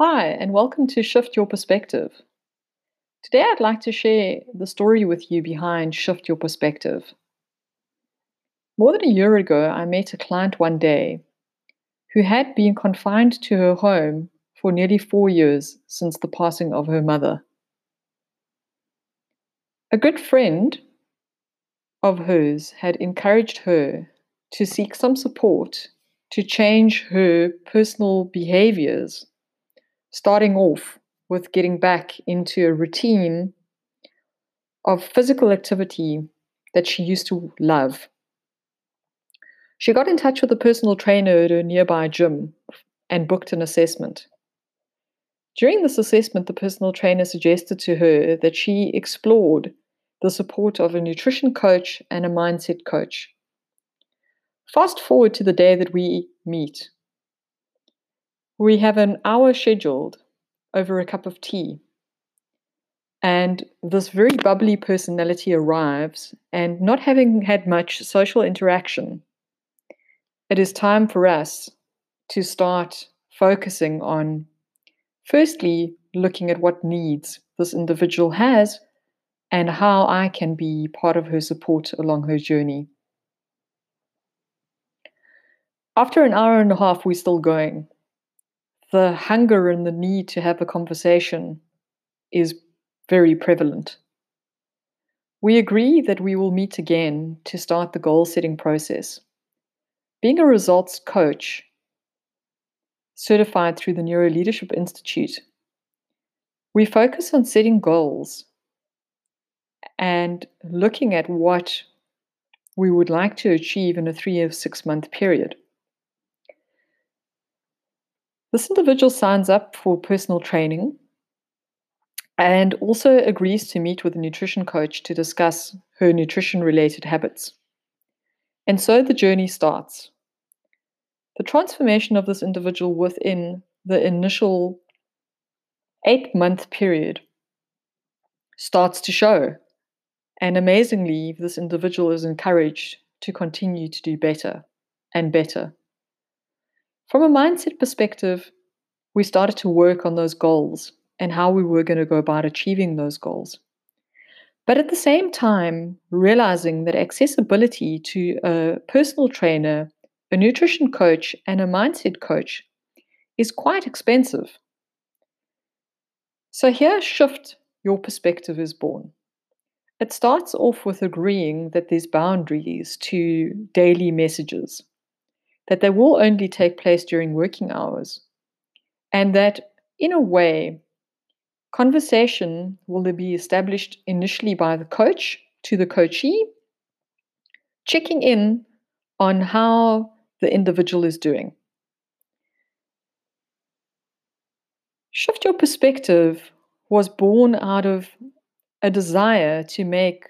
Hi, and welcome to Shift Your Perspective. Today, I'd like to share the story with you behind Shift Your Perspective. More than a year ago, I met a client one day who had been confined to her home for nearly four years since the passing of her mother. A good friend of hers had encouraged her to seek some support to change her personal behaviors starting off with getting back into a routine of physical activity that she used to love. She got in touch with a personal trainer at a nearby gym and booked an assessment. During this assessment, the personal trainer suggested to her that she explored the support of a nutrition coach and a mindset coach. Fast forward to the day that we meet. We have an hour scheduled over a cup of tea. And this very bubbly personality arrives, and not having had much social interaction, it is time for us to start focusing on firstly looking at what needs this individual has and how I can be part of her support along her journey. After an hour and a half, we're still going the hunger and the need to have a conversation is very prevalent. We agree that we will meet again to start the goal setting process. Being a results coach, certified through the Neuro Leadership Institute, we focus on setting goals and looking at what we would like to achieve in a three or six month period. This individual signs up for personal training and also agrees to meet with a nutrition coach to discuss her nutrition related habits. And so the journey starts. The transformation of this individual within the initial eight month period starts to show. And amazingly, this individual is encouraged to continue to do better and better. From a mindset perspective, we started to work on those goals and how we were going to go about achieving those goals. But at the same time, realizing that accessibility to a personal trainer, a nutrition coach, and a mindset coach is quite expensive. So here, shift your perspective is born. It starts off with agreeing that there's boundaries to daily messages that they will only take place during working hours, and that in a way, conversation will be established initially by the coach to the coachee, checking in on how the individual is doing. Shift Your Perspective was born out of a desire to make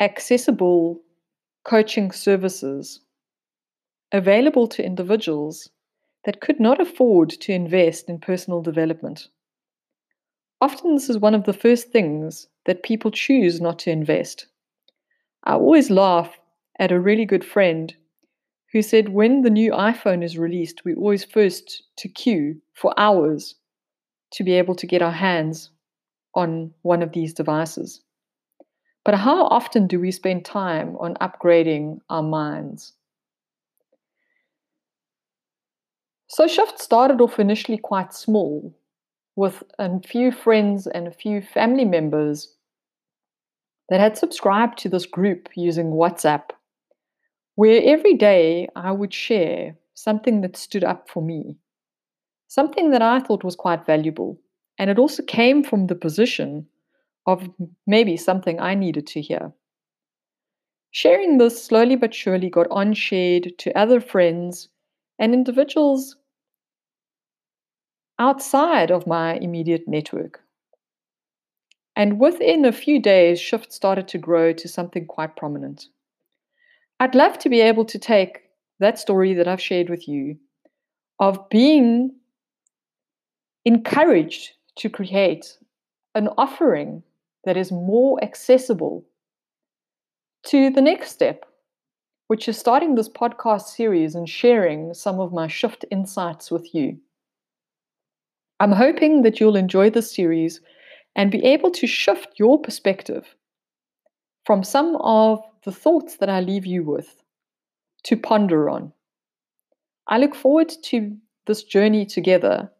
accessible coaching services available to individuals that could not afford to invest in personal development. Often, this is one of the first things that people choose not to invest. I always laugh at a really good friend who said when the new iPhone is released, we always first to queue for hours to be able to get our hands on one of these devices. But how often do we spend time on upgrading our minds? So Shift started off initially quite small with a few friends and a few family members that had subscribed to this group using WhatsApp, where every day I would share something that stood up for me, something that I thought was quite valuable. And it also came from the position of maybe something I needed to hear. Sharing this slowly but surely got on shared to other friends and individuals outside of my immediate network. And within a few days, Shift started to grow to something quite prominent. I'd love to be able to take that story that I've shared with you of being encouraged to create an offering that is more accessible to the next step, which is starting this podcast series and sharing some of my shift insights with you. I'm hoping that you'll enjoy this series and be able to shift your perspective from some of the thoughts that I leave you with to ponder on. I look forward to this journey together.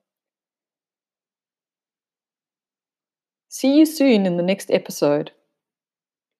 See you soon in the next episode.